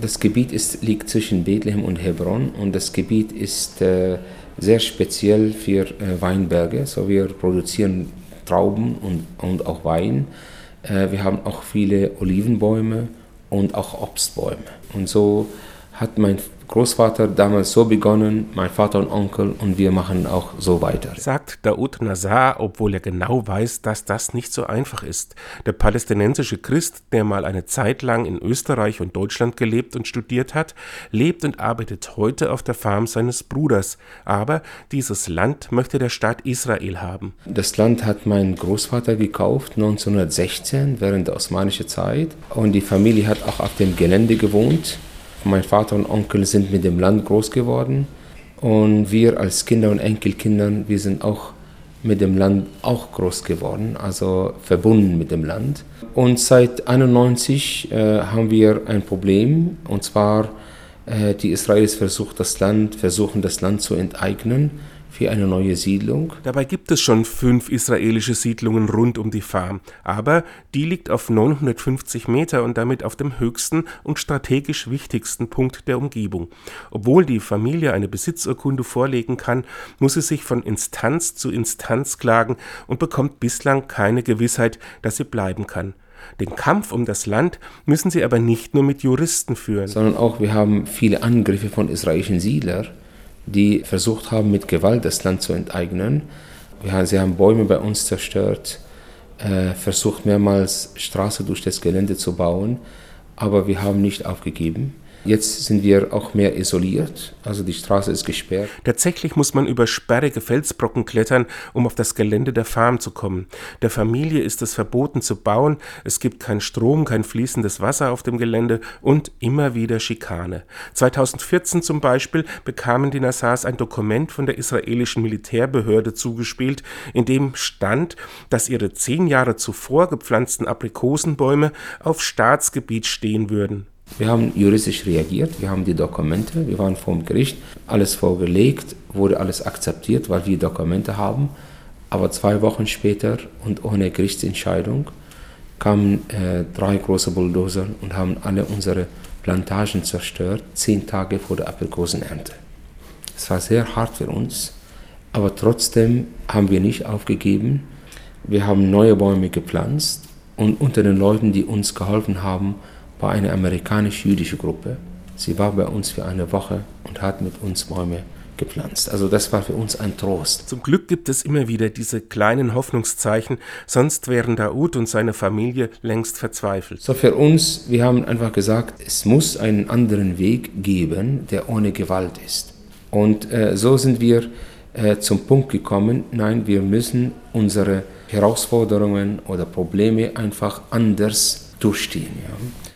Das Gebiet ist, liegt zwischen Bethlehem und Hebron und das Gebiet ist äh, sehr speziell für äh, Weinberge. So wir produzieren Trauben und, und auch Wein. Äh, wir haben auch viele Olivenbäume und auch Obstbäume. Und so hat mein Großvater damals so begonnen, mein Vater und Onkel und wir machen auch so weiter. Sagt Daoud Nazar, obwohl er genau weiß, dass das nicht so einfach ist. Der palästinensische Christ, der mal eine Zeit lang in Österreich und Deutschland gelebt und studiert hat, lebt und arbeitet heute auf der Farm seines Bruders. Aber dieses Land möchte der Staat Israel haben. Das Land hat mein Großvater gekauft 1916 während der osmanischen Zeit und die Familie hat auch auf dem Gelände gewohnt. Mein Vater und Onkel sind mit dem Land groß geworden. Und wir als Kinder und Enkelkinder, wir sind auch mit dem Land auch groß geworden, also verbunden mit dem Land. Und seit 1991 äh, haben wir ein Problem, und zwar äh, die Israelis versuchen das Land, versuchen das Land zu enteignen für eine neue Siedlung. Dabei gibt es schon fünf israelische Siedlungen rund um die Farm, aber die liegt auf 950 Meter und damit auf dem höchsten und strategisch wichtigsten Punkt der Umgebung. Obwohl die Familie eine Besitzurkunde vorlegen kann, muss sie sich von Instanz zu Instanz klagen und bekommt bislang keine Gewissheit, dass sie bleiben kann. Den Kampf um das Land müssen sie aber nicht nur mit Juristen führen. Sondern auch wir haben viele Angriffe von israelischen Siedlern die versucht haben, mit Gewalt das Land zu enteignen. sie haben Bäume bei uns zerstört, äh, versucht mehrmals Straße durch das Gelände zu bauen, aber wir haben nicht aufgegeben. Jetzt sind wir auch mehr isoliert, also die Straße ist gesperrt. Tatsächlich muss man über sperrige Felsbrocken klettern, um auf das Gelände der Farm zu kommen. Der Familie ist es verboten zu bauen, es gibt keinen Strom, kein fließendes Wasser auf dem Gelände und immer wieder Schikane. 2014 zum Beispiel bekamen die Nassars ein Dokument von der israelischen Militärbehörde zugespielt, in dem stand, dass ihre zehn Jahre zuvor gepflanzten Aprikosenbäume auf Staatsgebiet stehen würden. Wir haben juristisch reagiert, wir haben die Dokumente, wir waren vor dem Gericht, alles vorgelegt, wurde alles akzeptiert, weil wir Dokumente haben. Aber zwei Wochen später und ohne Gerichtsentscheidung kamen äh, drei große Bulldozer und haben alle unsere Plantagen zerstört, zehn Tage vor der Aprikosenernte. Es war sehr hart für uns, aber trotzdem haben wir nicht aufgegeben. Wir haben neue Bäume gepflanzt und unter den Leuten, die uns geholfen haben, war eine amerikanisch-jüdische Gruppe. Sie war bei uns für eine Woche und hat mit uns Bäume gepflanzt. Also das war für uns ein Trost. Zum Glück gibt es immer wieder diese kleinen Hoffnungszeichen, sonst wären Daoud und seine Familie längst verzweifelt. So für uns, wir haben einfach gesagt, es muss einen anderen Weg geben, der ohne Gewalt ist. Und äh, so sind wir äh, zum Punkt gekommen, nein, wir müssen unsere Herausforderungen oder Probleme einfach anders durchstehen. Ja.